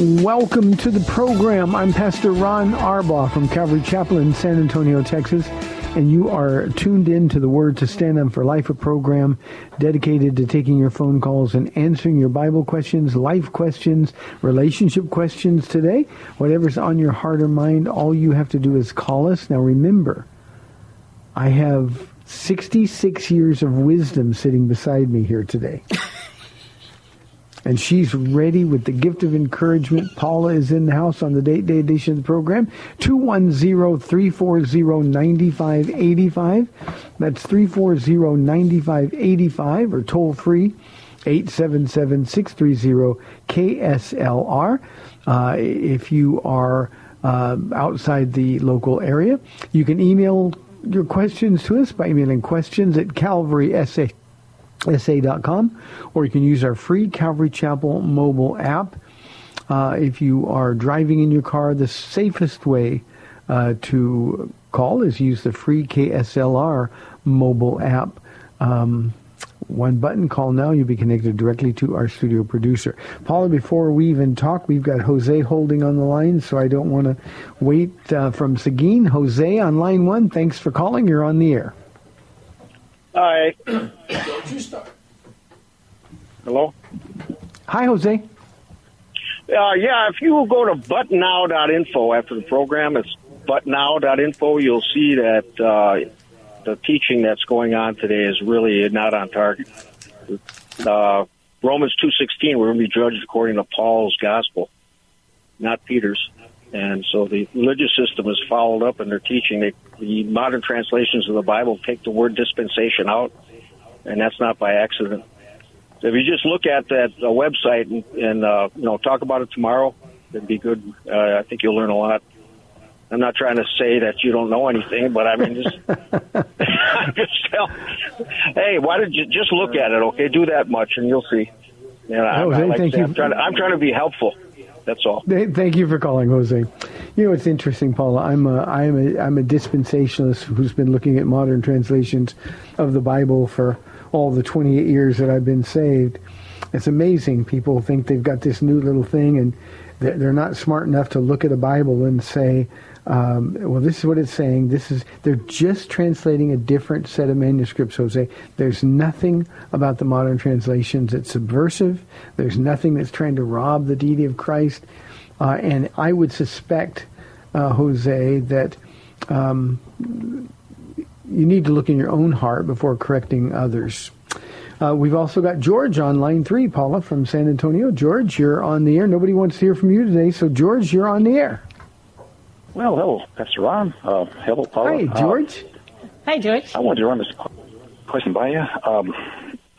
Welcome to the program. I'm Pastor Ron Arbaugh from Calvary Chapel in San Antonio, Texas, and you are tuned in to the Word to Stand On for Life, a program dedicated to taking your phone calls and answering your Bible questions, life questions, relationship questions today. Whatever's on your heart or mind, all you have to do is call us. Now remember, I have 66 years of wisdom sitting beside me here today. and she's ready with the gift of encouragement. Paula is in the house on the date day edition of the program. 210-340-9585. That's 340-9585 or toll free 877-630-KSLR. Uh, if you are uh, outside the local area, you can email your questions to us by emailing questions at Calvary SA sa.com, or you can use our free Calvary Chapel mobile app. Uh, if you are driving in your car, the safest way uh, to call is use the free KSLR mobile app. Um, one button call now, you'll be connected directly to our studio producer. Paula, before we even talk, we've got Jose holding on the line, so I don't want to wait uh, from Seguin. Jose on line one, thanks for calling. You're on the air. Hi. Don't you start. Hello? Hi, Jose. Uh, yeah, if you go to butnow.info after the program, it's butnow.info, you'll see that uh, the teaching that's going on today is really not on target. Uh, Romans 2.16, we're going to be judged according to Paul's gospel, not Peter's. And so the religious system is followed up in their teaching. They, the modern translations of the Bible take the word dispensation out, and that's not by accident. So if you just look at that uh, website and, and uh, you know talk about it tomorrow, it'd be good. Uh, I think you'll learn a lot. I'm not trying to say that you don't know anything, but I mean just just tell. Hey, why did you just look at it? Okay, do that much, and you'll see. Know, I, Oh, I like thank you. I'm trying, to, I'm trying to be helpful. That's all. Thank you for calling, Jose. You know, it's interesting, Paula. I'm a, I'm a, I'm a dispensationalist who's been looking at modern translations of the Bible for all the 28 years that I've been saved. It's amazing. People think they've got this new little thing, and they're, they're not smart enough to look at a Bible and say, um, well, this is what it's saying. This is they're just translating a different set of manuscripts, Jose. There's nothing about the modern translations that's subversive. There's nothing that's trying to rob the deity of Christ. Uh, and I would suspect, uh, Jose, that um, you need to look in your own heart before correcting others. Uh, we've also got George on line three, Paula from San Antonio. George, you're on the air. Nobody wants to hear from you today, so George, you're on the air. Well, hello, Pastor Ron. Uh, hello, Paula. Hi, Uh, George. Hi, George. I wanted to run this question by you. Um,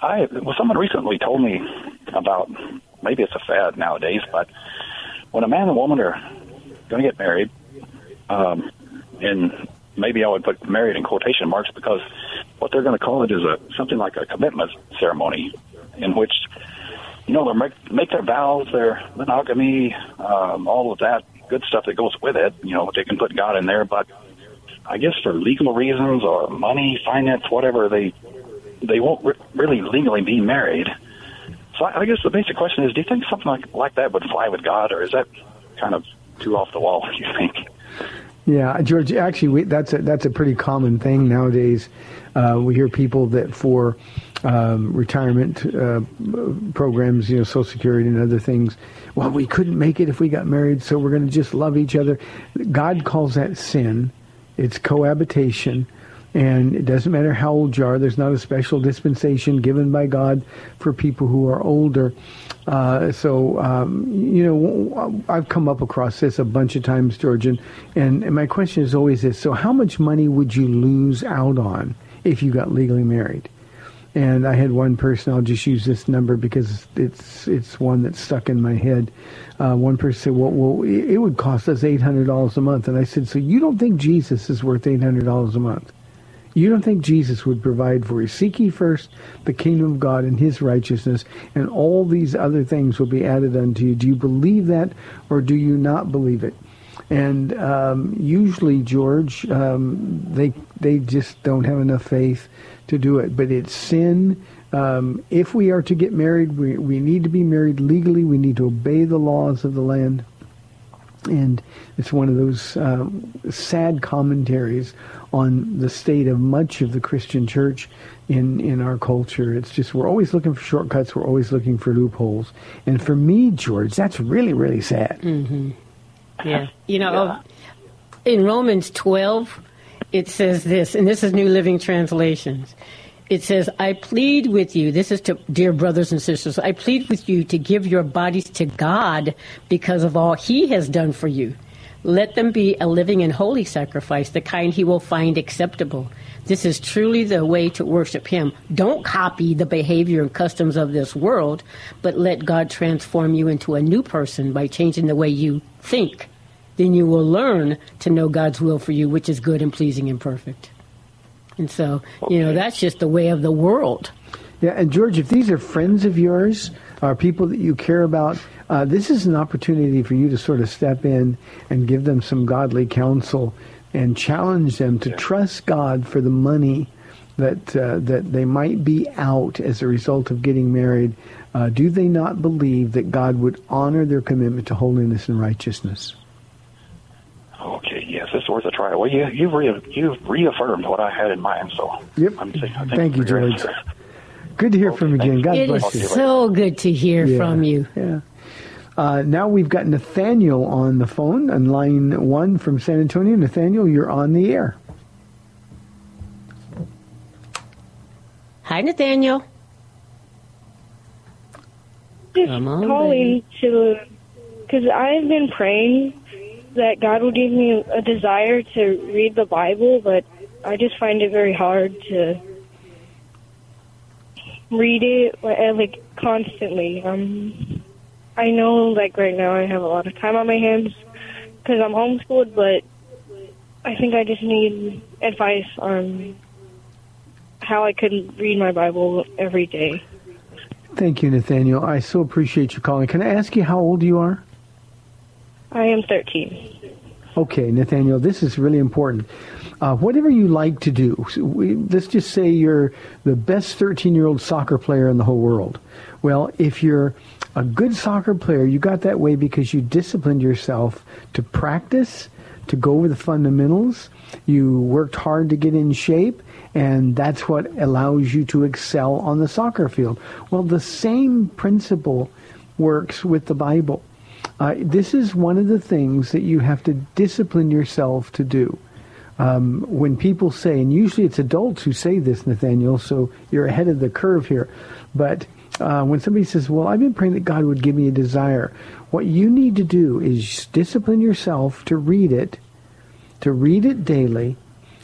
I well, someone recently told me about maybe it's a fad nowadays, but when a man and woman are going to get married, um, and maybe I would put married in quotation marks because what they're going to call it is a something like a commitment ceremony, in which you know, they make make their vows, their monogamy, um, all of that good stuff that goes with it. You know, they can put God in there, but I guess for legal reasons or money, finance, whatever, they they won't re- really legally be married. So I, I guess the basic question is: Do you think something like like that would fly with God, or is that kind of too off the wall? You think? Yeah, George. Actually, we, that's a that's a pretty common thing nowadays. Uh, we hear people that for um, retirement uh, programs, you know, Social Security and other things. Well, we couldn't make it if we got married, so we're going to just love each other. God calls that sin. It's cohabitation. And it doesn't matter how old you are. There's not a special dispensation given by God for people who are older. Uh, so, um, you know, I've come up across this a bunch of times, George, and, and my question is always this. So how much money would you lose out on if you got legally married? And I had one person. I'll just use this number because it's it's one that's stuck in my head. Uh, one person said, "Well, well, it would cost us eight hundred dollars a month." And I said, "So you don't think Jesus is worth eight hundred dollars a month? You don't think Jesus would provide for you? Seek ye first the kingdom of God and His righteousness, and all these other things will be added unto you." Do you believe that, or do you not believe it? And um, usually, George, um, they they just don't have enough faith to do it. But it's sin. Um, if we are to get married, we, we need to be married legally. We need to obey the laws of the land. And it's one of those uh, sad commentaries on the state of much of the Christian church in, in our culture. It's just we're always looking for shortcuts. We're always looking for loopholes. And for me, George, that's really, really sad. Mm-hmm. Yeah. You know, in Romans 12, it says this, and this is New Living Translations. It says, I plead with you, this is to dear brothers and sisters, I plead with you to give your bodies to God because of all He has done for you. Let them be a living and holy sacrifice, the kind He will find acceptable. This is truly the way to worship Him. Don't copy the behavior and customs of this world, but let God transform you into a new person by changing the way you think then you will learn to know God's will for you, which is good and pleasing and perfect. And so, you know, that's just the way of the world. Yeah, and George, if these are friends of yours, or people that you care about, uh, this is an opportunity for you to sort of step in and give them some godly counsel and challenge them to trust God for the money that uh, that they might be out as a result of getting married. Uh, do they not believe that God would honor their commitment to holiness and righteousness? Okay, yes, it's worth a try. Well, you you've re- you've reaffirmed what I had in mind, so yep. I'm saying, I Thank you, for George. answer. Good to hear from you again. God It bless is you. so good to hear Yeah, from you. Yeah. Uh, now we've got Nathaniel on the phone on line one from San Antonio. Nathaniel, you're on the air. Hi, Nathaniel. Just Come on, calling to because I've been praying that God will give me a desire to read the Bible, but I just find it very hard to read it uh, like constantly. Um, I know like right now I have a lot of time on my hands because I'm homeschooled, but I think I just need advice on how I could read my Bible every day. Thank you, Nathaniel. I so appreciate you calling. Can I ask you how old you are? I am 13. Okay, Nathaniel, this is really important. Uh, whatever you like to do, we, let's just say you're the best 13 year old soccer player in the whole world. Well, if you're a good soccer player, you got that way because you disciplined yourself to practice, to go over the fundamentals. You worked hard to get in shape, and that's what allows you to excel on the soccer field. Well, the same principle works with the Bible. Uh, this is one of the things that you have to discipline yourself to do. Um, when people say, and usually it's adults who say this, Nathaniel, so you're ahead of the curve here. But uh, when somebody says, well, I've been praying that God would give me a desire, what you need to do is discipline yourself to read it, to read it daily,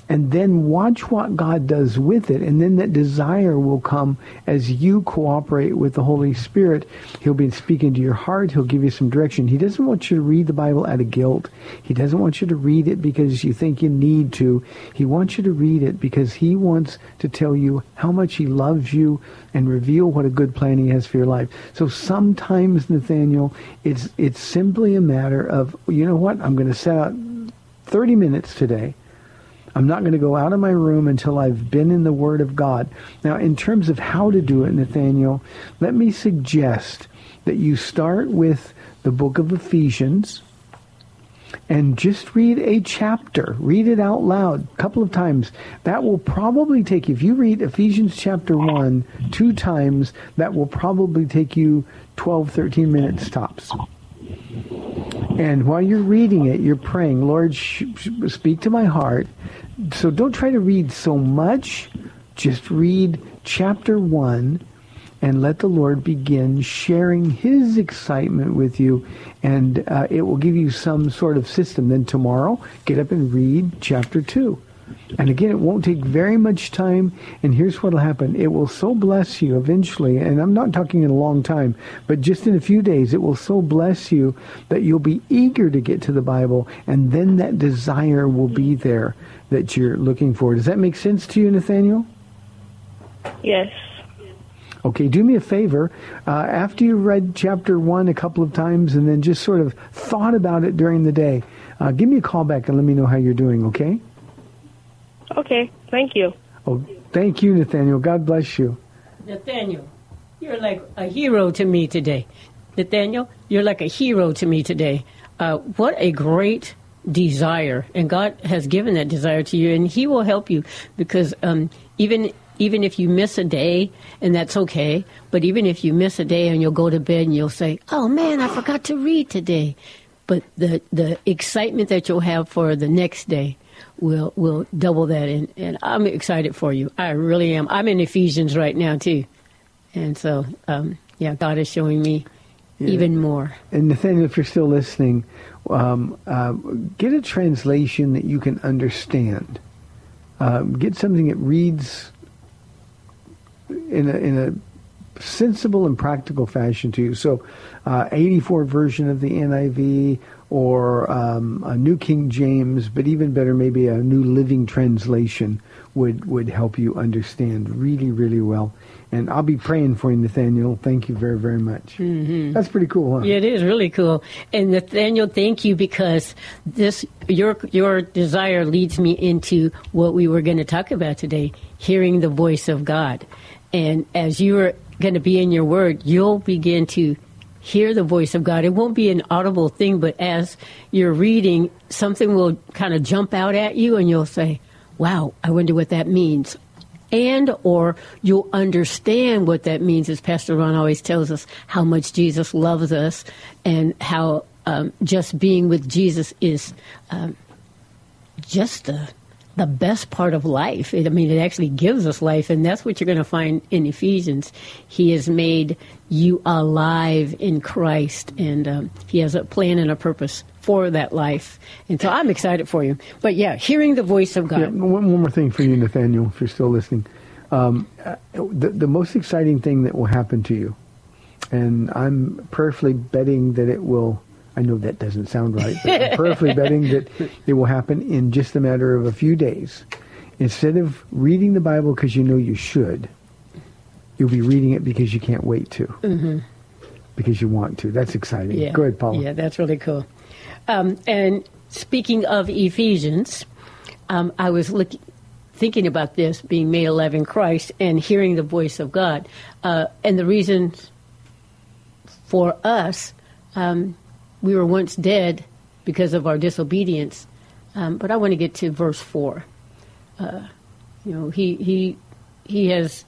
and then watch what God does with it. And then that desire will come as you cooperate with the Holy Spirit. He'll be speaking to your heart. He'll give you some direction. He doesn't want you to read the Bible out of guilt. He doesn't want you to read it because you think you need to. He wants you to read it because he wants to tell you how much he loves you and reveal what a good plan he has for your life. So sometimes, Nathaniel, it's, it's simply a matter of, you know what, I'm going to set out 30 minutes today I'm not going to go out of my room until I've been in the Word of God. Now, in terms of how to do it, Nathaniel, let me suggest that you start with the book of Ephesians and just read a chapter. Read it out loud a couple of times. That will probably take, you, if you read Ephesians chapter 1 two times, that will probably take you 12, 13 minutes tops. And while you're reading it, you're praying, Lord, sh- speak to my heart so don't try to read so much. Just read chapter 1 and let the Lord begin sharing his excitement with you and uh, it will give you some sort of system. Then tomorrow, get up and read chapter 2. And again, it won't take very much time. And here's what will happen. It will so bless you eventually. And I'm not talking in a long time, but just in a few days, it will so bless you that you'll be eager to get to the Bible. And then that desire will be there that you're looking for. Does that make sense to you, Nathaniel? Yes. Okay, do me a favor. Uh, after you read chapter one a couple of times and then just sort of thought about it during the day, uh, give me a call back and let me know how you're doing, okay? Okay, thank you. Oh, thank you, Nathaniel. God bless you. Nathaniel, you're like a hero to me today. Nathaniel, you're like a hero to me today. Uh, what a great desire, and God has given that desire to you, and He will help you because um, even even if you miss a day, and that's okay, but even if you miss a day and you'll go to bed and you'll say, "Oh man, I forgot to read today," but the the excitement that you'll have for the next day will will double that, and and I'm excited for you. I really am. I'm in Ephesians right now too, and so um, yeah, God is showing me. Yeah. Even more. And Nathaniel, if you're still listening, um, uh, get a translation that you can understand. Um, get something that reads in a, in a sensible and practical fashion to you. So, uh, 84 version of the NIV or um, a New King James, but even better, maybe a New Living Translation would would help you understand really, really well. And I'll be praying for you, Nathaniel. Thank you very, very much. Mm-hmm. That's pretty cool, huh? Yeah, it is really cool. And Nathaniel, thank you because this your your desire leads me into what we were going to talk about today: hearing the voice of God. And as you're going to be in your Word, you'll begin to hear the voice of God. It won't be an audible thing, but as you're reading, something will kind of jump out at you, and you'll say, "Wow, I wonder what that means." and or you'll understand what that means as pastor ron always tells us how much jesus loves us and how um, just being with jesus is um, just the the best part of life. It, I mean, it actually gives us life, and that's what you're going to find in Ephesians. He has made you alive in Christ, and um, He has a plan and a purpose for that life. And so I'm excited for you. But yeah, hearing the voice of God. Yeah, one, one more thing for you, Nathaniel, if you're still listening. Um, uh, the, the most exciting thing that will happen to you, and I'm prayerfully betting that it will I know that doesn't sound right, but I'm prayerfully betting that it will happen in just a matter of a few days. Instead of reading the Bible because you know you should, you'll be reading it because you can't wait to. Mm-hmm. Because you want to. That's exciting. Yeah. Go ahead, Paula. Yeah, that's really cool. Um, and speaking of Ephesians, um, I was looking, thinking about this being made alive in Christ and hearing the voice of God. Uh, and the reason for us, um, we were once dead because of our disobedience. Um, but I want to get to verse four. Uh, you know, he he he has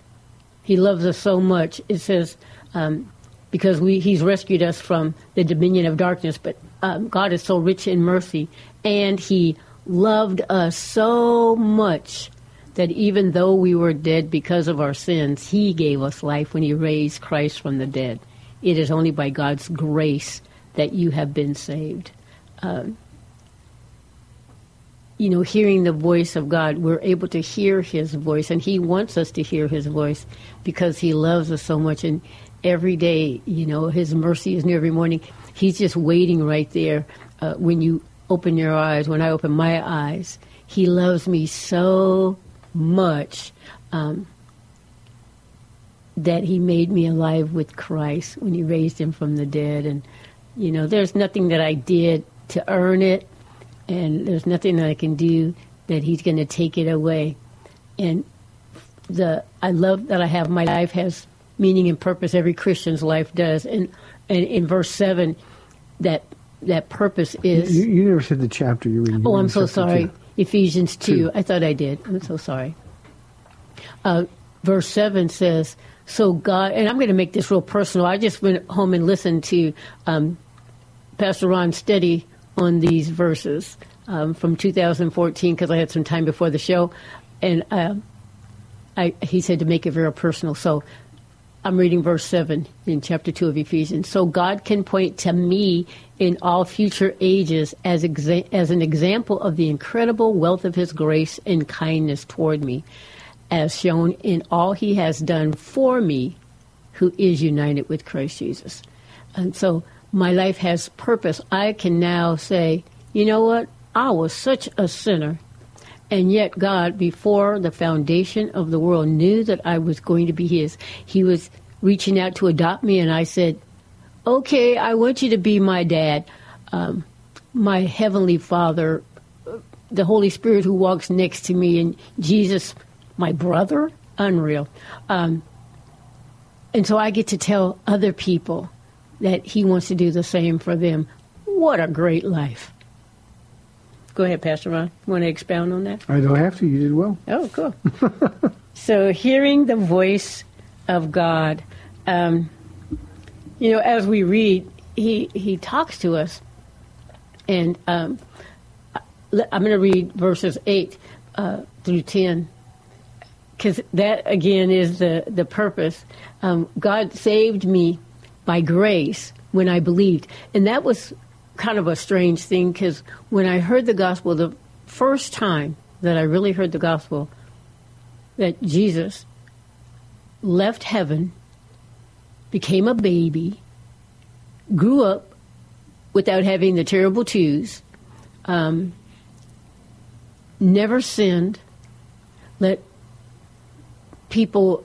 he loves us so much. It says um, because we he's rescued us from the dominion of darkness. But um, God is so rich in mercy, and He loved us so much that even though we were dead because of our sins, He gave us life when He raised Christ from the dead. It is only by God's grace that you have been saved. Um, you know, hearing the voice of God. We're able to hear His voice, and He wants us to hear His voice because He loves us so much. And every day, you know, His mercy is new every morning. He's just waiting right there uh, when you open your eyes, when I open my eyes. He loves me so much um, that He made me alive with Christ when He raised Him from the dead. And, you know, there's nothing that I did to earn it and there's nothing that I can do that He's going to take it away. And the I love that I have my life has meaning and purpose. Every Christian's life does. And and in verse seven, that that purpose is. You, you never said the chapter you're reading. Oh, I'm so sorry. two. Ephesians 2. Two. I thought I did. I'm so sorry. Uh, verse 7 says, So God, and I'm going to make this real personal. I just went home and listened to um, Pastor Ron Steady on these verses um, from 2014 because I had some time before the show. And uh, I, he said to make it very personal. So I'm reading verse 7 in chapter 2 of Ephesians. So God can point to me in all future ages as, exa- as an example of the incredible wealth of his grace and kindness toward me, as shown in all he has done for me who is united with Christ Jesus. And so my life has purpose. I can now say, you know what? I was such a sinner. And yet, God, before the foundation of the world, knew that I was going to be His. He was reaching out to adopt me, and I said, Okay, I want you to be my dad, um, my Heavenly Father, the Holy Spirit who walks next to me, and Jesus, my brother. Unreal. Um, and so I get to tell other people that He wants to do the same for them. What a great life. Go ahead, Pastor Ron. Want to expound on that? I don't have to. You did well. Oh, cool. so, hearing the voice of God, um, you know, as we read, he he talks to us, and um, I'm going to read verses eight uh, through ten, because that again is the the purpose. Um, God saved me by grace when I believed, and that was kind of a strange thing because when I heard the gospel the first time that I really heard the gospel, that Jesus left heaven, became a baby, grew up without having the terrible twos, um, never sinned, let people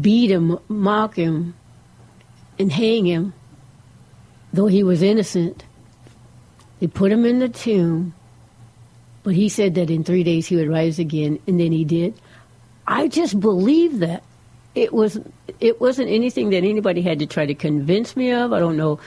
beat him, mock him, and hang him, though he was innocent. They put him in the tomb, but he said that in three days he would rise again, and then he did. I just believe that. It was it wasn't anything that anybody had to try to convince me of. I don't know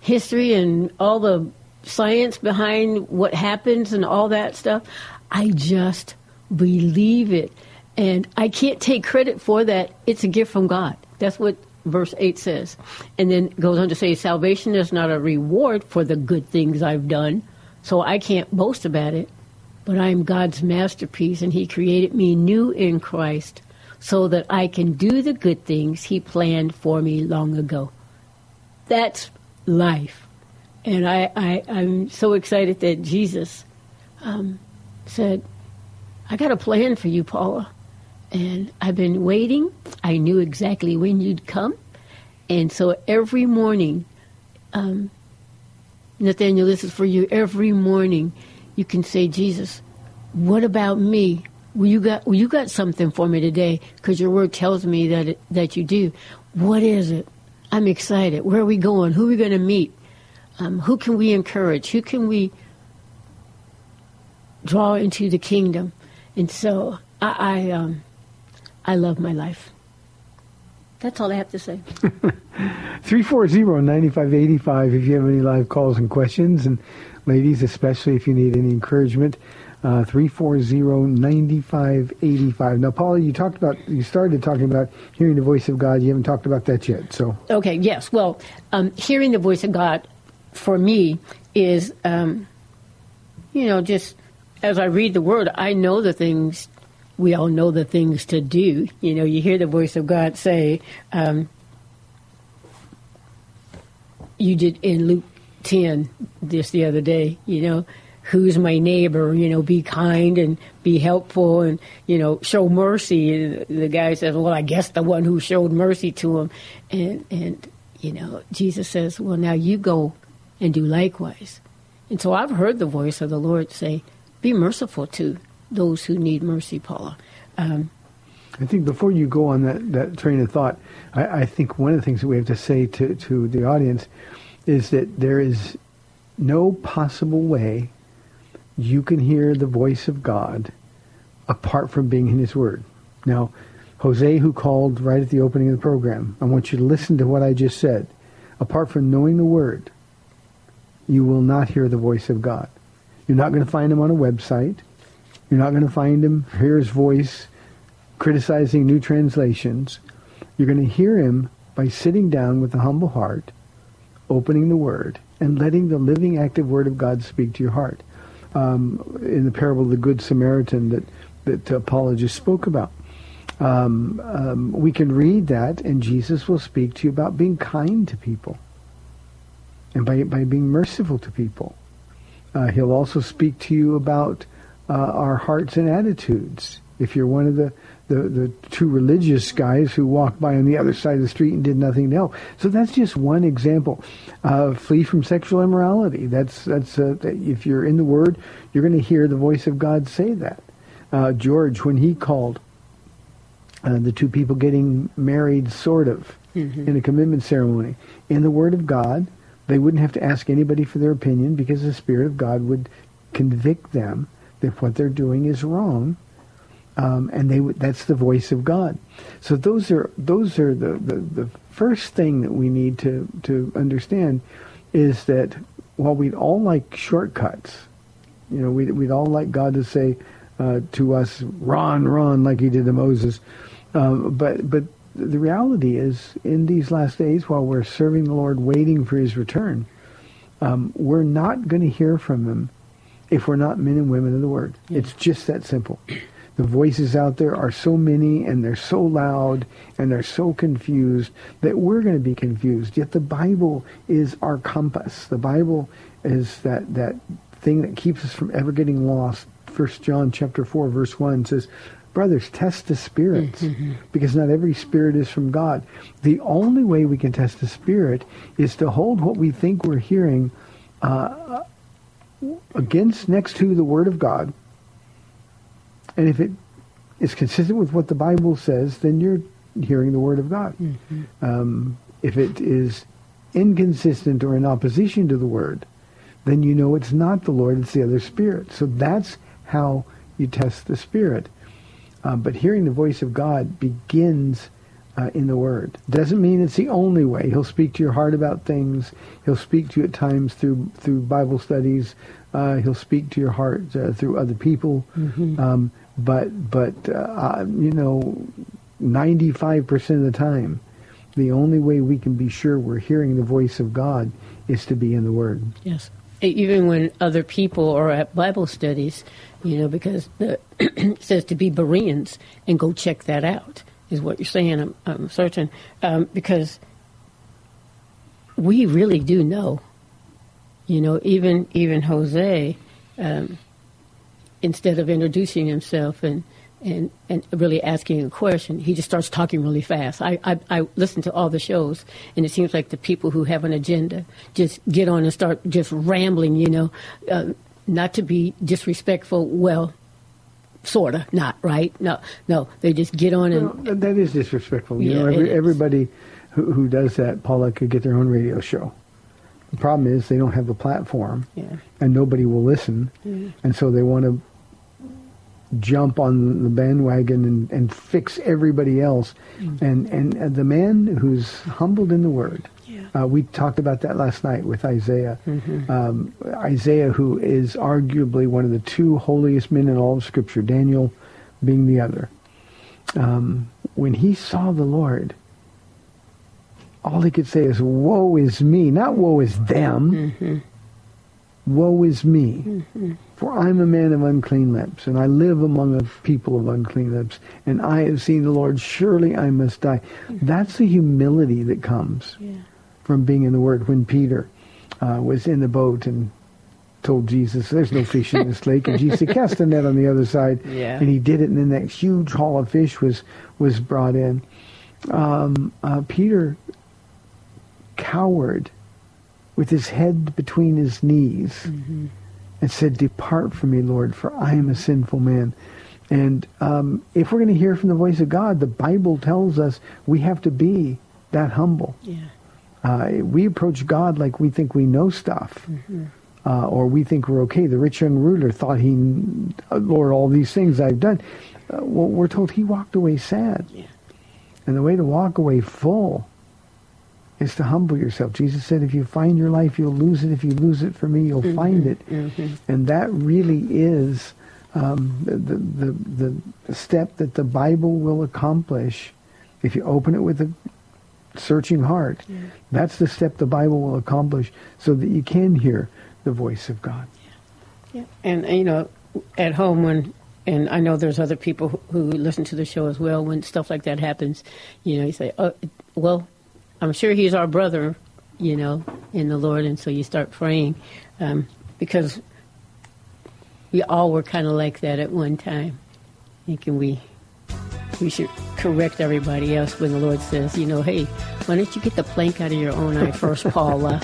history and all the science behind what happens and all that stuff. I just believe it. And I can't take credit for that. It's a gift from God. That's what verse 8 says. And then goes on to say, Salvation is not a reward for the good things I've done, so I can't boast about it. But I am God's masterpiece, and He created me new in Christ so that I can do the good things He planned for me long ago. That's life. And I, I, I'm so excited that Jesus um, said, I got a plan for you, Paula. And I've been waiting. I knew exactly when you'd come. And so every morning, um, Nathaniel, this is for you. Every morning, you can say, Jesus, what about me? Well, you got well, you got something for me today because your word tells me that it, that you do. What is it? I'm excited. Where are we going? Who are we going to meet? Um, who can we encourage? Who can we draw into the kingdom? And so I I, um, I love my life. That's all I have to say. 340-9585 if you have any live calls and questions. And ladies, especially if you need any encouragement, uh, 340-9585. Now, Paula, you talked about, you started talking about hearing the voice of God. You haven't talked about that yet. So Okay, yes. Well, um, hearing the voice of God for me is, um, you know, just as I read the word, I know the things, we all know the things to do. You know, you hear the voice of God say, um, you did in Luke 10 just the other day, you know, who's my neighbor? You know, be kind and be helpful and, you know, show mercy. And the guy says, well, I guess the one who showed mercy to him. And, and, you know, Jesus says, well, now you go and do likewise. And so I've heard the voice of the Lord say, be merciful to those who need mercy, Paula. Um, I think before you go on that, that train of thought, I, I think one of the things that we have to say to, to the audience is that there is no possible way you can hear the voice of God apart from being in his word. Now, Jose, who called right at the opening of the program, I want you to listen to what I just said. Apart from knowing the word, you will not hear the voice of God. You're not going to find him on a website. You're not going to find him, hear his voice criticizing new translations. You're going to hear him by sitting down with a humble heart, opening the word, and letting the living, active word of God speak to your heart. Um, in the parable of the Good Samaritan that, that Paula spoke about. Um, um, we can read that, and Jesus will speak to you about being kind to people and by, by being merciful to people. Uh, he'll also speak to you about uh, our hearts and attitudes. If you're one of the, the, the two religious guys who walked by on the other side of the street and did nothing to help. So that's just one example. Uh, flee from sexual immorality. That's, that's uh, if you're in the Word, you're going to hear the voice of God say that. Uh, George, when he called uh, the two people getting married, sort of, Mhm. in a commitment ceremony, in the Word of God, they wouldn't have to ask anybody for their opinion because the Spirit of God would convict them that what they're doing is wrong, um, and they that's the voice of God. So those are those are the, the, the first thing that we need to to understand is that while we'd all like shortcuts, you know, we'd, we'd all like God to say uh, to us, "Run, run," like He did to Moses. Um, but but the reality is, in these last days, while we're serving the Lord, waiting for His return, um, we're not going to hear from Him if we're not men and women of the Word. It's just that simple. The voices out there are so many and they're so loud and they're so confused that we're going to be confused. Yet the Bible is our compass. The Bible is that, that thing that keeps us from ever getting lost. First John chapter 4 verse 1 says, Brothers, test the spirits because not every spirit is from God. The only way we can test the spirit is to hold what we think we're hearing uh, against next to the Word of God. And if it is consistent with what the Bible says, then you're hearing the Word of God. Um, if it is inconsistent or in opposition to the Word, then you know it's not the Lord, it's the other spirit. So that's how you test the spirit. Uh, but hearing the voice of God begins uh, in the Word. Doesn't mean it's the only way. He'll speak to your heart about things. He'll speak to you at times through through Bible studies. Uh, he'll speak to your heart uh, through other people. Mhm. Um, but but uh, you know, ninety five percent of the time, the only way we can be sure we're hearing the voice of God is to be in the Word. Yes. Even when other people are at Bible studies, you know, because the, it says to be Bereans and go check that out, is what you're saying, I'm, I'm certain. Um, because we really do know, you know, even, even Jose, um, instead of introducing himself and, and, and really asking a question, he just starts talking really fast. I, I, I listen to all the shows, and it seems like the people who have an agenda just get on and start just rambling, you know, uh, not to be disrespectful. Well, sort of, not, right? No, no, they just get on and. Well, that- is disrespectful. You Yeah, know, every, everybody who, who does that, Paula, could get their own radio show. The problem is they don't have the platform, Yeah. and nobody will listen, and so they want to jump on the bandwagon and, and fix everybody else. Mm. And, and the man who's humbled in the Word, uh, we talked about that last night with Isaiah. Mhm. Um, Isaiah, who is arguably one of the two holiest men in all of Scripture, Daniel being the other. Um, when he saw the Lord, all he could say is, Woe is me. Not woe is them. Mhm. Woe is me. Mhm. For I'm a man of unclean lips, and I live among a people of unclean lips, and I have seen the Lord. Surely I must die. That's the humility that comes Yeah. From being in the Word. When Peter uh, was in the boat and told Jesus, "There's no fish in this lake," and Jesus said, "Cast a net on the other side." Yeah. And he did it, and then that huge haul of fish was was brought in. Um, uh, Peter cowered with his head between his knees and said, "Depart from me, Lord, for I am a sinful man." And um, if we're going to hear from the voice of God, the Bible tells us we have to be that humble. Yeah. Uh, we approach God like we think we know stuff, uh, or we think we're okay. The rich young ruler thought he, uh, Lord, all these things I've done. Uh, well, we're told he walked away sad, and the way to walk away full is to humble yourself. Jesus said, "If you find your life, you'll lose it. If you lose it for me, you'll find it." And that really is um, the, the, the, the step that the Bible will accomplish if you open it with a searching heart. That's the step the Bible will accomplish so that you can hear the voice of God. Yeah. And, you know, at home when, and I know there's other people who, who listen to the show as well, when stuff like that happens, you know, you say, oh, well, I'm sure he's our brother, you know, in the Lord. And so you start praying um, because we all were kind of like that at one time, thinking we we should correct everybody else when the Lord says, you know, hey, why don't you get the plank out of your own eye first, Paula,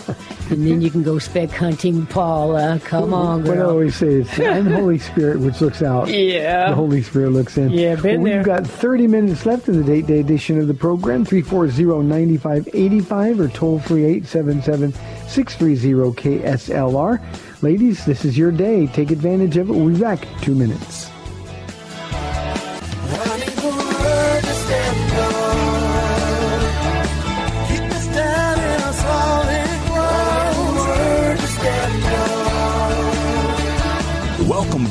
and then you can go speck hunting, Paula. Come on, What I always say is, I'm the Holy Spirit which looks out. Yeah. The Holy Spirit looks in. Yeah, been well, there. We've got 30 minutes left in the date day edition of the program. 340-9585 or toll free 877-630-KSLR. Ladies, this is your day. Take advantage of it. We'll be back in two minutes.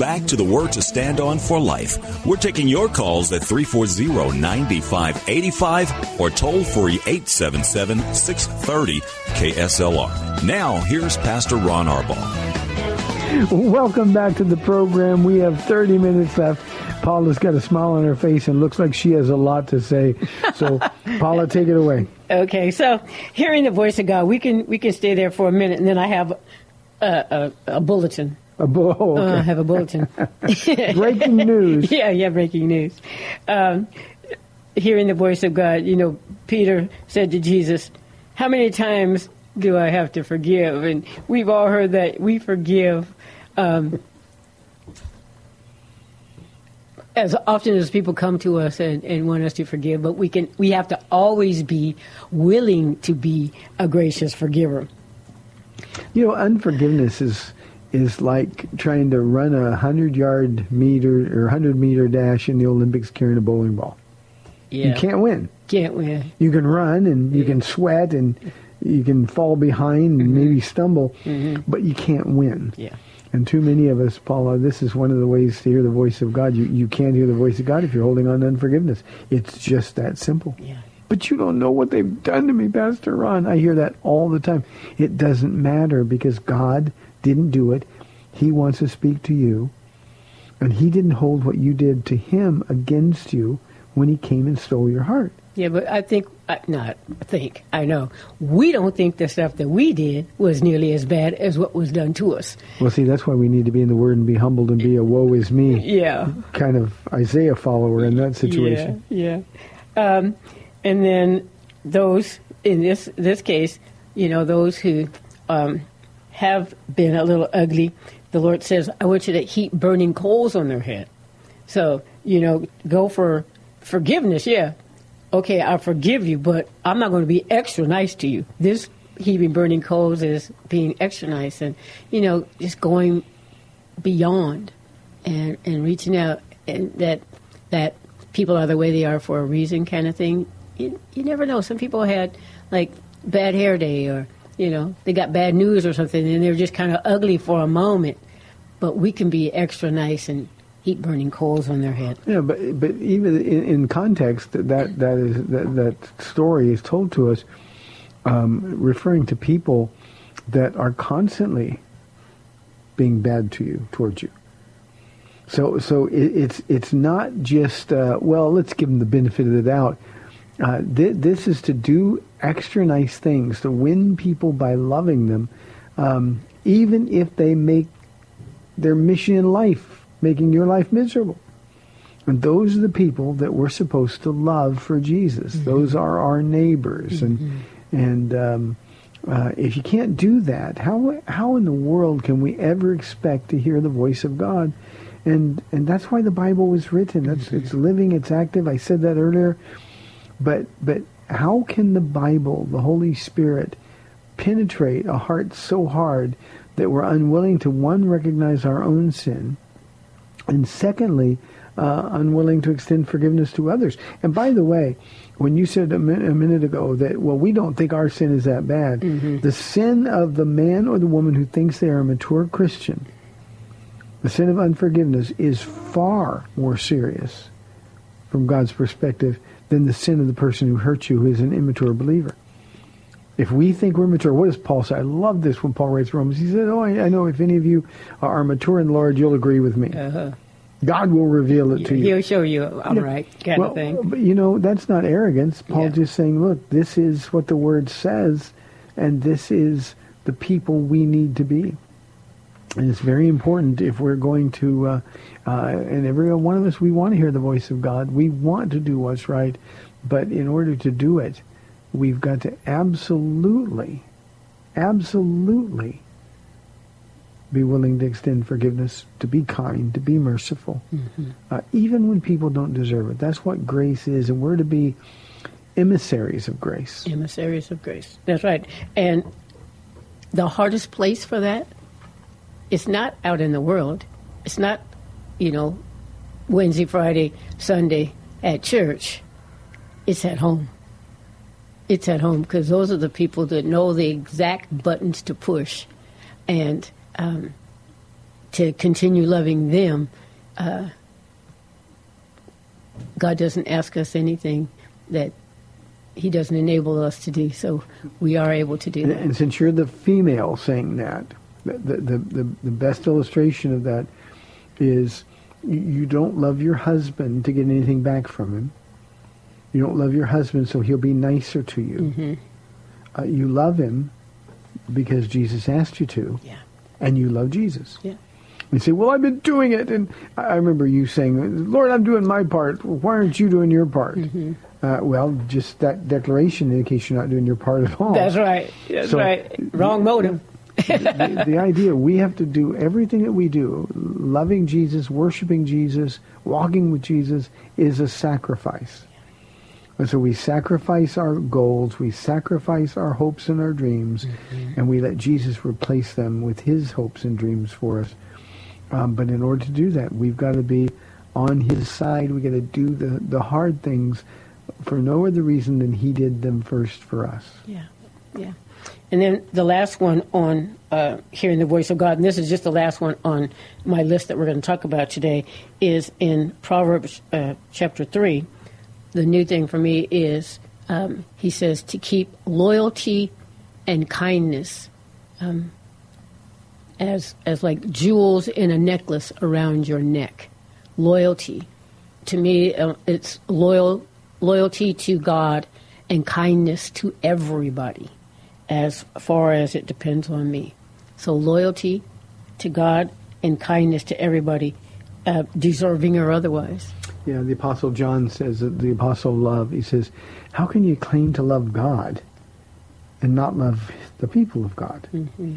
Back to the Word to Stand On for Life. We're taking your calls at 340-9585 or toll free 877-630-KSLR. Now, here's Pastor Ron Arbaugh. Welcome back to the program. We have 30 minutes left. Paula's got a smile on her face and looks like she has a lot to say. So, Paula, take it away. Okay, so hearing the voice of God, we can we can stay there for a minute, and then I have a, a, a bulletin. A bu- oh, Uh, I have a bulletin. Breaking news. yeah, yeah, breaking news. Um, hearing the voice of God, you know, Peter said to Jesus, How many times do I have to forgive? And we've all heard that we forgive um, as often as people come to us and, and want us to forgive, but we can we have to always be willing to be a gracious forgiver. You know, unforgiveness is is like trying to run a hundred yard meter or hundred meter dash in the Olympics carrying a bowling ball. Yeah. You can't win. Can't win. You can run and you can sweat and you can fall behind and mm-hmm. maybe stumble, mm-hmm. but you can't win. Yeah. And too many of us, Paula, this is one of the ways to hear the voice of God. You you can't hear the voice of God if you're holding on to unforgiveness. It's just that simple. Yeah. But you don't know what they've done to me, Pastor Ron. I hear that all the time. It doesn't matter because God didn't do it. He wants to speak to you. And he didn't hold what you did to him against you when he came and stole your heart. Yeah, but I think, I- not think, I know, we don't think the stuff that we did was nearly as bad as what was done to us. Well, see, that's why we need to be in the Word and be humbled and be a woe is me Yeah. kind of Isaiah follower in that situation. Yeah, yeah. Um, and then those in this this case, you know, those who um, have been a little ugly, the Lord says, "I want you to heap burning coals on their head." So you know, go for forgiveness. Yeah, okay, I forgive you, but I'm not going to be extra nice to you. This heaping burning coals is being extra nice, and you know, just going beyond and and reaching out and that that people are the way they are for a reason kind of thing you, you never know some people had like bad hair day or you know they got bad news or something and they're just kind of ugly for a moment but we can be extra nice and heat burning coals on their head Yeah, but but even in, in context, that that is that, that story is told to us, um, referring to people that are constantly being bad to you, towards you. So so it, it's it's not just uh, well, let's give them the benefit of the doubt. Uh, th- this is to do extra nice things to win people by loving them, um, even if they make their mission in life, making your life miserable. And those are the people that we're supposed to love for Jesus. Those are our neighbors. And and um, uh, if you can't do that, how how in the world can we ever expect to hear the voice of God? And and that's why the Bible was written. That's it's living, it's active. I said that earlier. But but how can the Bible, the Holy Spirit, penetrate a heart so hard that we're unwilling to one recognize our own sin, and secondly, uh, unwilling to extend forgiveness to others. And by the way, when you said a, min- a minute ago that well, we don't think our sin is that bad, the sin of the man or the woman who thinks they are a mature Christian, the sin of unforgiveness is far more serious from God's perspective than the sin of the person who hurt you, who is an immature believer. If we think we're mature, what does Paul say? I love this when Paul writes Romans. He said, "Oh, I, know if any of you are mature in the Lord, you'll agree with me. Uh-huh. God will reveal it to you." He'll show you I'm right, kind well, of thing. But you know, that's not arrogance. Paul Yeah. just saying, look, this is what the word says, and this is the people we need to be. And it's very important if we're going to, uh, uh, and every one of us, we want to hear the voice of God. We want to do what's right. But in order to do it, we've got to absolutely, absolutely be willing to extend forgiveness, to be kind, to be merciful, uh, even when people don't deserve it. That's what grace is, and we're to be emissaries of grace. Emissaries of grace. That's right. And the hardest place for that is not out in the world. It's not, you know, Wednesday, Friday, Sunday at church. It's at home. It's at home because those are the people that know the exact buttons to push and um, to continue loving them. Uh, God doesn't ask us anything that He doesn't enable us to do, so we are able to do And, that. and since you're the female saying that, the, the, the, the best illustration of that is you, don't love your husband to get anything back from him. You don't love your husband so he'll be nicer to you. Mm-hmm. Uh, you love him because Jesus asked you to. Yeah. And you love Jesus. Yeah. You say, well, I've been doing it. And I I remember you saying, Lord, I'm doing my part. Why aren't you doing your part? Mm-hmm. Uh, well, just that declaration indicates you're not doing your part at all. That's right. That's So- right. Wrong motive. The, the idea we have to do everything that we do, loving Jesus, worshiping Jesus, walking with Jesus, is a sacrifice. And so we sacrifice our goals, we sacrifice our hopes and our dreams, and we let Jesus replace them with his hopes and dreams for us. Um, but in order to do that, we've got to be on his side. We've got to do the, the hard things for no other reason than he did them first for us. Yeah, yeah. And then the last one on uh, hearing the voice of God, and this is just the last one on my list that we're going to talk about today, is in Proverbs uh, chapter 3. The new thing for me is um, he says to keep loyalty and kindness um, as, as like jewels in a necklace around your neck. Loyalty. To me, uh, it's loyal loyalty to God and kindness to everybody as far as it depends on me. So loyalty to God and kindness to everybody, uh, deserving or otherwise. Yeah, the Apostle John says that the Apostle love, he says, how can you claim to love God and not love the people of God? Mm-hmm.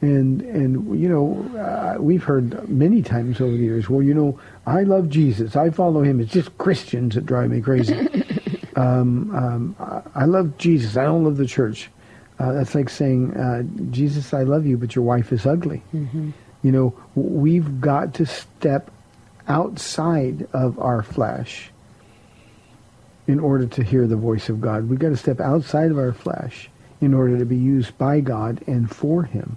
And, and you know, uh, we've heard many times over the years, well, you know, I love Jesus. I follow him. It's just Christians that drive me crazy. um, um, I, I love Jesus. I don't love the church. Uh, that's like saying, uh, Jesus, I love you, but your wife is ugly. Mm-hmm. You know, we've got to step outside of our flesh in order to hear the voice of God. We've got to step outside of our flesh in order to be used by God and for Him.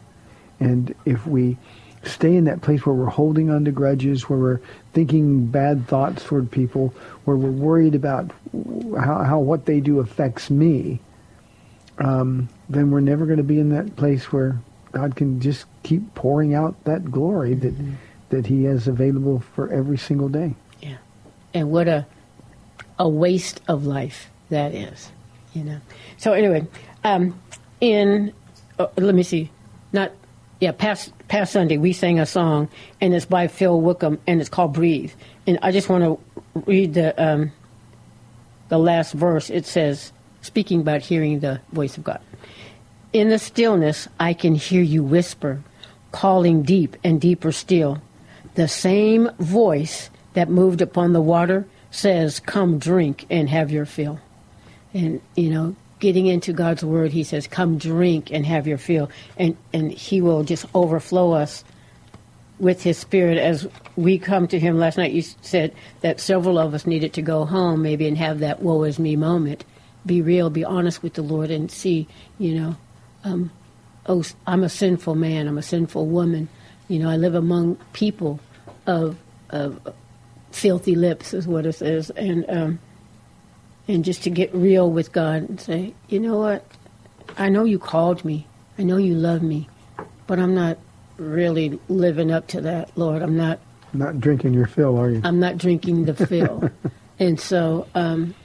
And if we stay in that place where we're holding on to grudges, where we're thinking bad thoughts toward people, where we're worried about how, how what they do affects me, um, then we're never going to be in that place where God can just keep pouring out that glory that that He has available for every single day. Yeah. And what a a waste of life that is, you know. So anyway, um, in uh, let me see, not yeah, past past Sunday we sang a song, and it's by Phil Wickham, and it's called "Breathe." And I just want to read the um, the last verse. It says, speaking about hearing the voice of God. In the stillness, I can hear you whisper, calling deep and deeper still. The same voice that moved upon the water says, "Come drink and have your fill." And you know, getting into God's word, He says, "Come drink and have your fill," and and He will just overflow us with His Spirit as we come to Him. Last night, you said that several of us needed to go home, maybe, and have that "woe is me" moment. Be real, be honest with the Lord, and see, you know, um, oh, I'm a sinful man, I'm a sinful woman. You know, I live among people of of filthy lips, is what it says, and. Um, and just to get real with God and say, you know what? I know you called me. I know you love me, but I'm not really living up to that, Lord. I'm not. Not drinking your fill, are you? I'm not drinking the fill, and so um,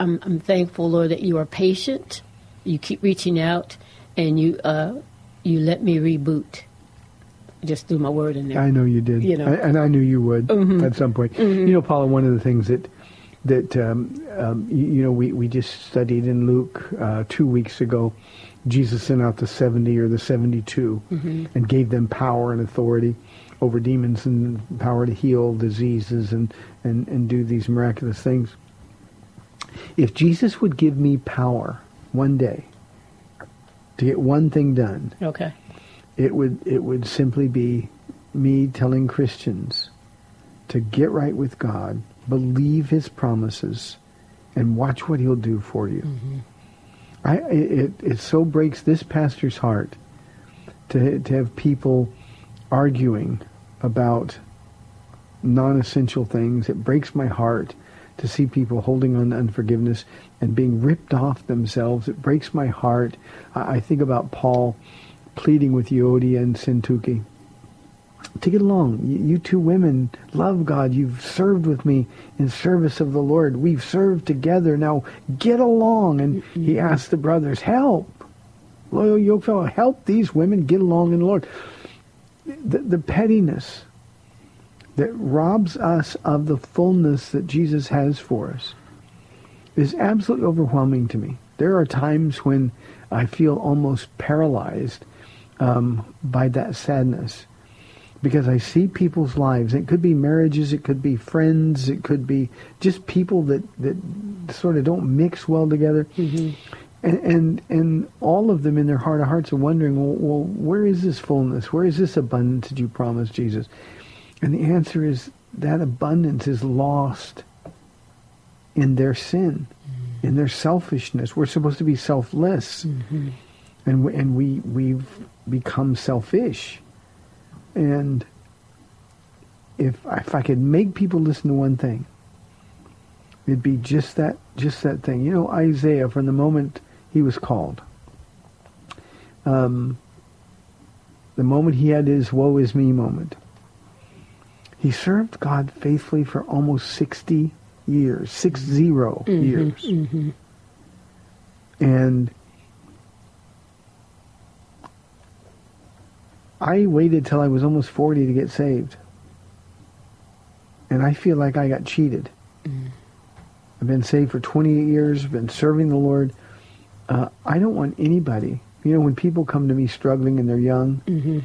I'm, I'm thankful, Lord, that you are patient. You keep reaching out, and you uh, you let me reboot. Just threw my word in there. I know you did, You know. I- and I knew you would Mhm. at some point. Mhm. You know, Paula, one of the things that that um, um, you, you know we, we just studied in Luke uh, two weeks ago. Jesus sent out the seventy or the seventy-two Mhm. and gave them power and authority over demons and power to heal diseases and, and, and do these miraculous things. If Jesus would give me power one day to get one thing done, Okay. it would it would simply be me telling Christians to get right with God, believe His promises, and watch what He'll do for you. Mm-hmm. I it it so breaks this pastor's heart to to have people arguing about non-essential things. It breaks my heart to see people holding on to unforgiveness and being ripped off themselves. It breaks my heart. I, I think about Paul pleading with Euodia and Syntyche to get along. You, you two women love God. You've served with me in service of the Lord. We've served together. Now get along. And he asked the brothers, help. Loyal yoke fellow, help these women get along in the Lord. The, the pettiness that robs us of the fullness that Jesus has for us is absolutely overwhelming to me. There are times when I feel almost paralyzed um, by that sadness because I see people's lives. It could be marriages, it could be friends, it could be just people that, that sort of don't mix well together. And, and and all of them in their heart of hearts are wondering, well, well, where is this fullness? Where is this abundance that you promised, Jesus? And the answer is that abundance is lost in their sin, in their selfishness. We're supposed to be selfless, and we, and we we've become selfish. And if if I could make people listen to one thing, it'd be just that just that thing. You know, Isaiah from the moment he was called, um, the moment he had his "woe is me" moment, he served God faithfully for almost sixty years, six zero years, Mm-hmm. and I waited till I was almost 40 to get saved. And I feel like I got cheated. I've been saved for 28 years, been serving the Lord. Uh, I don't want anybody, you know, when people come to me struggling and they're young, Mm-hmm.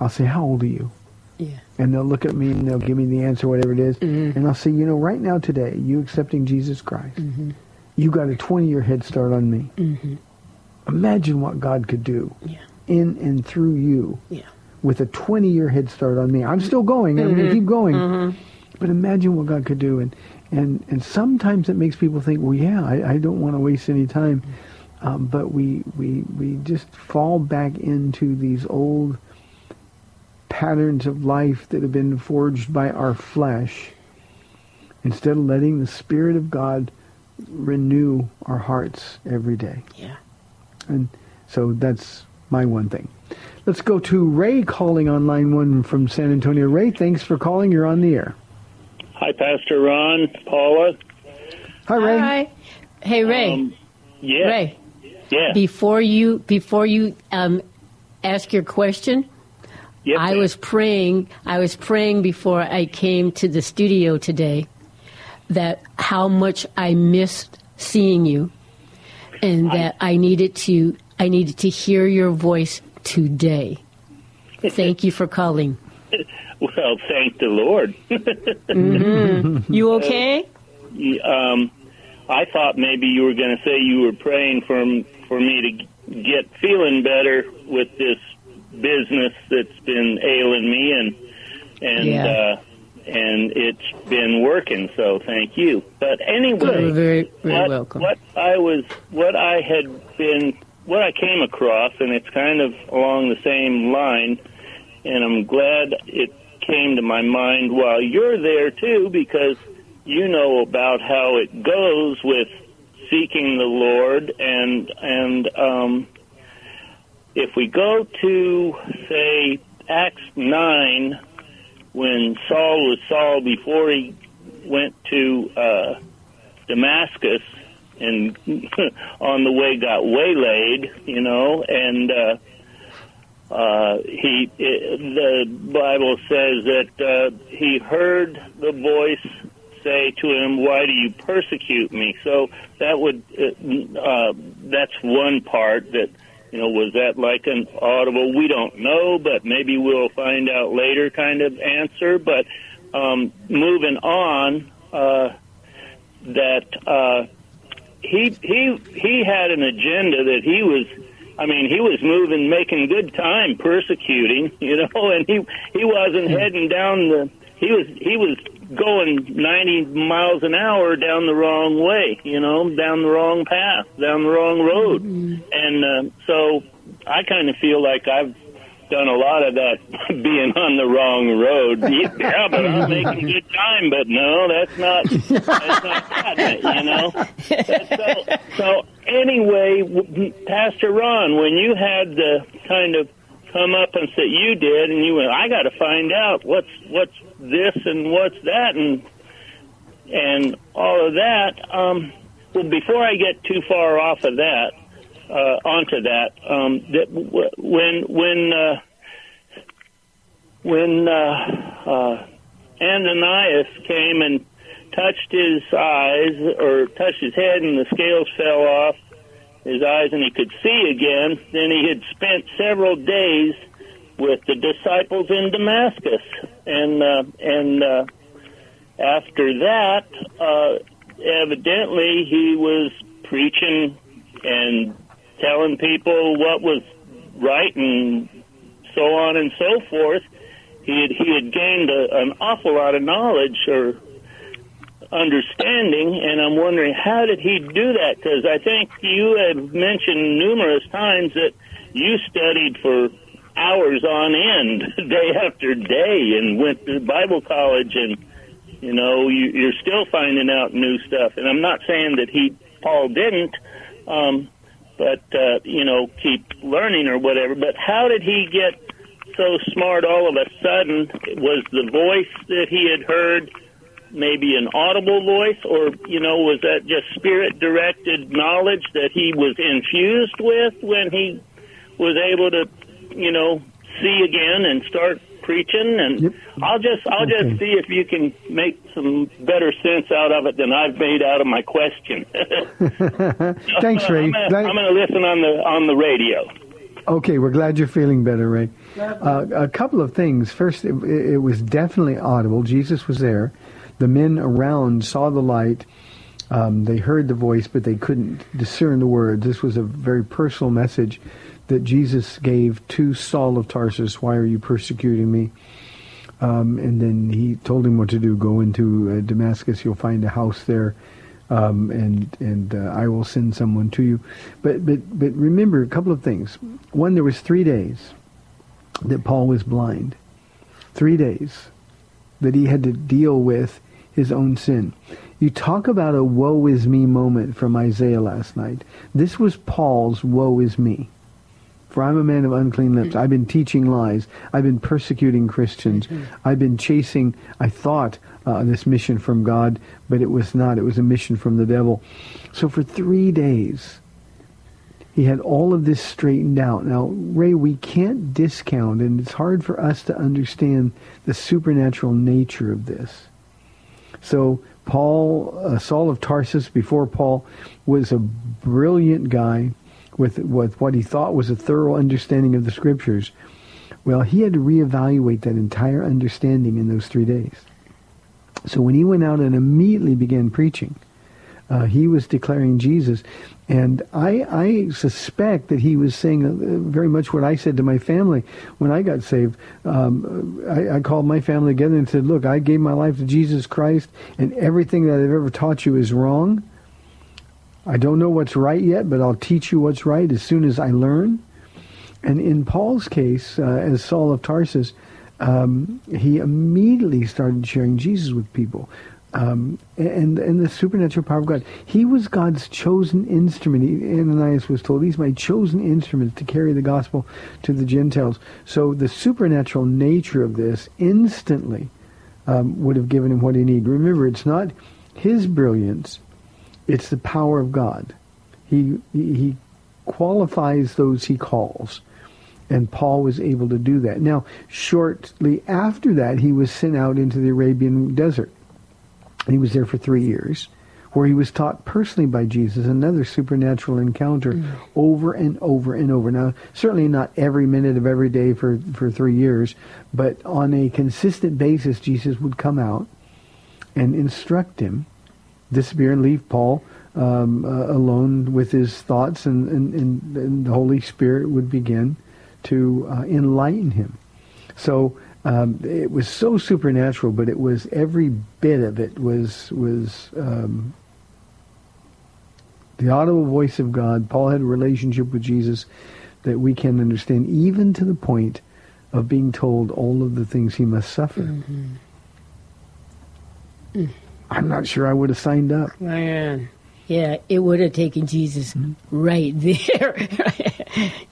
I'll say, how old are you? Yeah. And they'll look at me and they'll give me the answer, whatever it is. And I'll say, you know, right now today, you accepting Jesus Christ, you got a 20-year head start on me. Mm-hmm. Imagine what God could do Yeah. in and through you Yeah. with a 20 year head start on me. I'm still going. I'm going to keep going. Mm-hmm. But imagine what God could do. And, and, and sometimes it makes people think, well, yeah, I, I don't want to waste any time. Um, but we, we, we just fall back into these old patterns of life that have been forged by our flesh instead of letting the Spirit of God renew our hearts every day. Yeah. And so that's my one thing. Let's go to Ray calling on line one from San Antonio. Ray, thanks for calling. You're on the air. Hi, Pastor Ron, Paula. Hi, Ray. Hi. Hey, Ray. Um, yeah. Ray. Yeah. Before you before you um, ask your question? I was praying. I was praying before I came to the studio today that how much I missed seeing you, and that I needed to. I needed to hear your voice today. Thank you for calling. Well, thank the Lord. hmm You okay? um, I thought maybe you were going to say you were praying for for me to get feeling better with this business that's been ailing me, and and Yeah. uh, and it's been working. So thank you. But anyway, Good. Very, very what, welcome. what I was, what I had been, what I came across, and it's kind of along the same line, and I'm glad it came to my mind while you're there too, because you know about how it goes with seeking the Lord, and and um, if we go to say Acts nine, when Saul was Saul before he went to uh, Damascus and on the way got waylaid, you know, and uh, uh, he it, the Bible says that uh, he heard the voice say to him, "Why do you persecute me?" So that would uh, uh, that's one part that you know was that like an audible? We don't know, but maybe we'll find out later. Kind of answer, but um, moving on, uh, that uh, he he he had an agenda that he was. I mean, he was moving, making good time, persecuting, you know, and he he wasn't heading down the. He was he was going 90 miles an hour down the wrong way, you know, down the wrong path, down the wrong road, and uh, so I kind of feel like I've done a lot of that being on the wrong road. Yeah, but I'm making good time. But no, that's not that's not that, you know. So, so anyway, Pastor Ron, when you had the kind of come up and that you did, and you went, I got to find out what's what's this and what's that, and and all of that. Um, well, before I get too far off of that, uh, onto that, um, that w- when when uh, when uh, uh, Ananias came and touched his eyes or touched his head, and the scales fell off his eyes, and he could see again. Then he had spent several days with the disciples in Damascus, and uh, and uh, after that, uh, evidently he was preaching and telling people what was right and so on and so forth. He had, he had gained a, an awful lot of knowledge or understanding, and I'm wondering how did he do that? Because I think you have mentioned numerous times that you studied for hours on end, day after day, and went to Bible college, and you know you, you're still finding out new stuff. And I'm not saying that he Paul didn't, um, but uh, you know keep learning or whatever. But how did he get so smart all of a sudden? Was the voice that he had heard? Maybe an audible voice, or you know, was that just spirit-directed knowledge that he was infused with when he was able to, you know, see again and start preaching? And I'll just, I'll just see if you can make some better sense out of it than I've made out of my question. Thanks, Ray. I'm gonna, Glad- I'm gonna listen on the on the radio. Okay, we're glad you're feeling better, Ray. Uh, a couple of things. First, it, it was definitely audible. Jesus was there. The men around saw the light. Um, they heard the voice, but they couldn't discern the words. This was a very personal message that Jesus gave to Saul of Tarsus. Why are you persecuting me? Um, and then he told him what to do. Go into uh, Damascus. You'll find a house there, um, and and uh, I will send someone to you. But but but remember a couple of things. One, there was three days that Paul was blind. Three days that he had to deal with his own sin. You talk about a woe is me moment from Isaiah last night. This was Paul's woe is me. For I'm a man of unclean lips. I've been teaching lies. I've been persecuting Christians. I've been chasing, I thought, uh, this mission from God, but it was not. It was a mission from the devil. So for three days, he had all of this straightened out. Now, Ray, we can't discount, and it's hard for us to understand the supernatural nature of this. So, Paul, uh, Saul of Tarsus, before Paul, was a brilliant guy with, with what he thought was a thorough understanding of the scriptures. Well, he had to reevaluate that entire understanding in those three days. So when he went out and immediately began preaching, uh, he was declaring Jesus. And I, I suspect that he was saying uh, very much what I said to my family when I got saved. Um, I, I called my family together and said, look, I gave my life to Jesus Christ, and everything that I've ever taught you is wrong. I don't know what's right yet, but I'll teach you what's right as soon as I learn. And in Paul's case, uh, as Saul of Tarsus, um, he immediately started sharing Jesus with people. Um, and and the supernatural power of God. He was God's chosen instrument. He, Ananias was told, "He's my chosen instrument to carry the gospel to the Gentiles." So the supernatural nature of this instantly um, would have given him what he needed. Remember, it's not his brilliance; it's the power of God. He he qualifies those he calls. And Paul was able to do that. Now, shortly after that, he was sent out into the Arabian desert. He was there for three years, where he was taught personally by Jesus, another supernatural encounter mm. over and over and over. Now, certainly not every minute of every day for, for three years, but on a consistent basis, Jesus would come out and instruct him, disappear and leave Paul um, uh, alone with his thoughts, and, and, and, and the Holy Spirit would begin to uh, enlighten him. So um, it was so supernatural, but it was every bit of it was was um, the audible voice of God. Paul had a relationship with Jesus that we can understand, even to the point of being told all of the things he must suffer. Mm-hmm. Mm. I'm not sure I would have signed up. Man. Yeah, it would have taken Jesus mm-hmm. right there.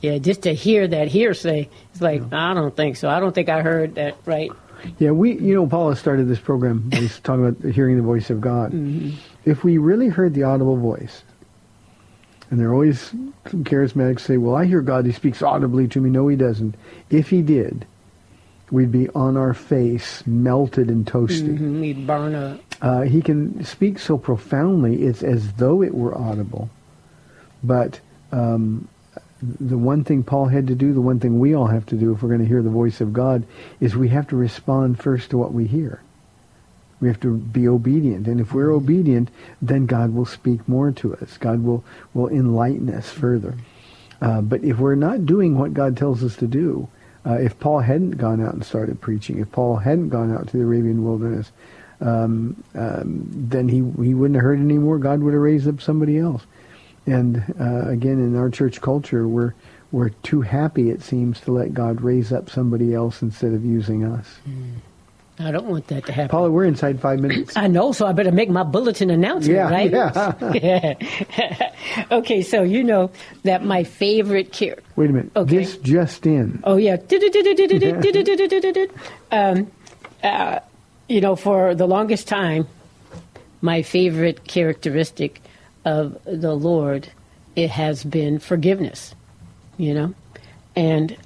yeah, just to hear that hearsay, it's like yeah. I don't think so. I don't think I heard that right. Yeah, we, you know, Paula started this program. He's talking about hearing the voice of God. Mm-hmm. If we really heard the audible voice, and there are always some charismatics say, "Well, I hear God; He speaks audibly to me." No, He doesn't. If He did, we'd be on our face, melted and toasted. Mm-hmm. We'd burn up. Uh, he can speak so profoundly; it's as though it were audible. But um, the one thing Paul had to do, the one thing we all have to do if we're going to hear the voice of God, is we have to respond first to what we hear. We have to be obedient. And if we're obedient, then God will speak more to us. God will, will enlighten us further. Uh, but if we're not doing what God tells us to do, uh, if Paul hadn't gone out and started preaching, if Paul hadn't gone out to the Arabian wilderness, um, um, then he, he wouldn't have heard anymore. God would have raised up somebody else. And uh, again, in our church culture, we're we're too happy, it seems, to let God raise up somebody else instead of using us. Mm. I don't want that to happen. Paula, we're inside five minutes. I know, so I better make my bulletin announcement, yeah, right? Yeah. yeah. okay, so you know that my favorite character. Wait a minute. Okay. This just in. Oh, yeah. um, uh, you know, for the longest time, my favorite characteristic of the Lord, it has been forgiveness, you know? And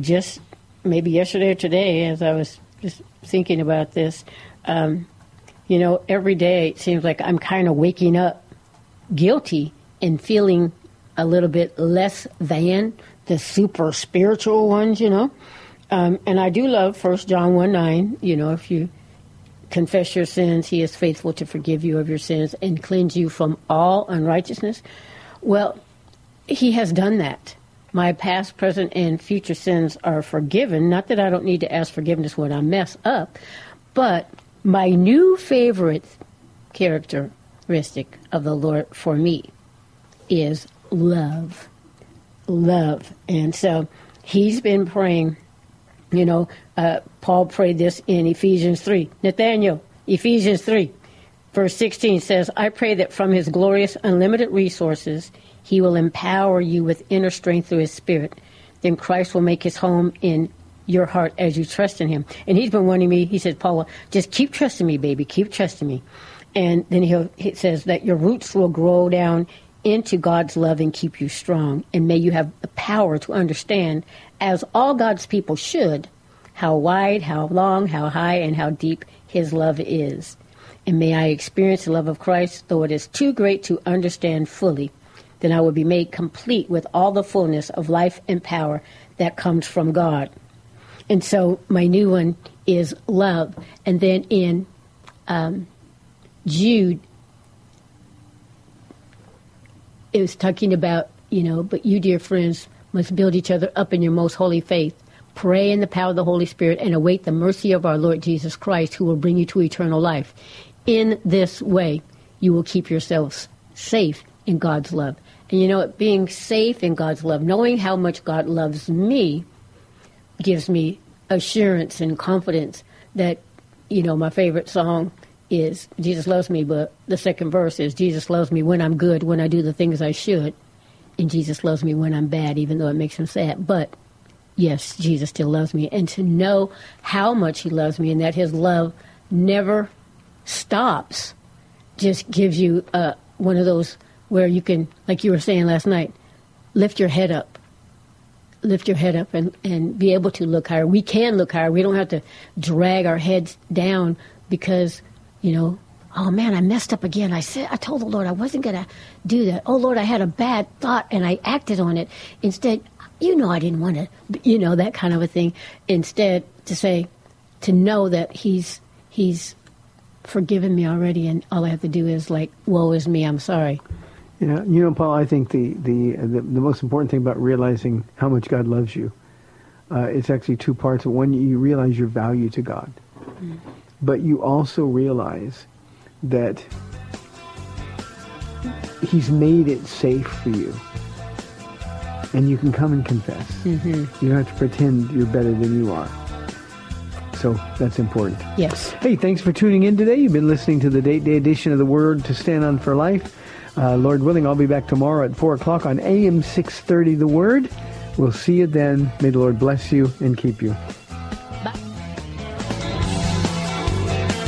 just maybe yesterday or today, as I was just thinking about this, um, you know, every day it seems like I'm kind of waking up guilty and feeling a little bit less than the super spiritual ones, you know. Um, and I do love First John 1 9, you know, if you confess your sins, he is faithful to forgive you of your sins and cleanse you from all unrighteousness. Well, he has done that. My past, present, and future sins are forgiven. Not that I don't need to ask forgiveness when I mess up, but my new favorite characteristic of the Lord for me is love. Love. And so he's been praying you know, uh, Paul prayed this in Ephesians 3. Nathaniel, Ephesians 3, verse 16 says, I pray that from his glorious, unlimited resources, he will empower you with inner strength through his Spirit. Then Christ will make his home in your heart as you trust in him. And he's been wanting me, he said, Paula, just keep trusting me, baby, keep trusting me. And then he'll, he says that your roots will grow down into God's love and keep you strong. And may you have the power to understand, as all God's people should, how wide, how long, how high, and how deep His love is. And may I experience the love of Christ, though it is too great to understand fully. Then I will be made complete with all the fullness of life and power that comes from God. And so my new one is love. And then in um, Jude, it was talking about, you know, but you, dear friends, must build each other up in your most holy faith. Pray in the power of the Holy Spirit and await the mercy of our Lord Jesus Christ, who will bring you to eternal life. In this way, you will keep yourselves safe in God's love. And you know, it, being safe in God's love, knowing how much God loves me, gives me assurance and confidence that, you know, my favorite song is Jesus loves me, but the second verse is Jesus loves me when I'm good, when I do the things I should, and Jesus loves me when I'm bad, even though it makes him sad. But yes, Jesus still loves me. And to know how much he loves me and that his love never stops just gives you uh, one of those where you can, like you were saying last night, lift your head up. Lift your head up and, and be able to look higher. We can look higher. We don't have to drag our heads down because, you know, oh man, I messed up again. I said, I told the Lord I wasn't going to do that. Oh Lord, I had a bad thought and I acted on it. Instead, you know, I didn't want to, you know, that kind of a thing. Instead, to say, to know that He's, He's forgiven me already and all I have to do is like, woe is me, I'm sorry. Yeah, you know, Paul. I think the the the, the most important thing about realizing how much God loves you, uh, it's actually two parts. One, you realize your value to God, mm. but you also realize that He's made it safe for you, and you can come and confess. Mm-hmm. You don't have to pretend you're better than you are. So that's important. Yes. Hey, thanks for tuning in today. You've been listening to the Date Day edition of the Word to Stand on for Life. Uh, Lord willing, I'll be back tomorrow at 4 o'clock on AM 630 The Word. We'll see you then. May the Lord bless you and keep you.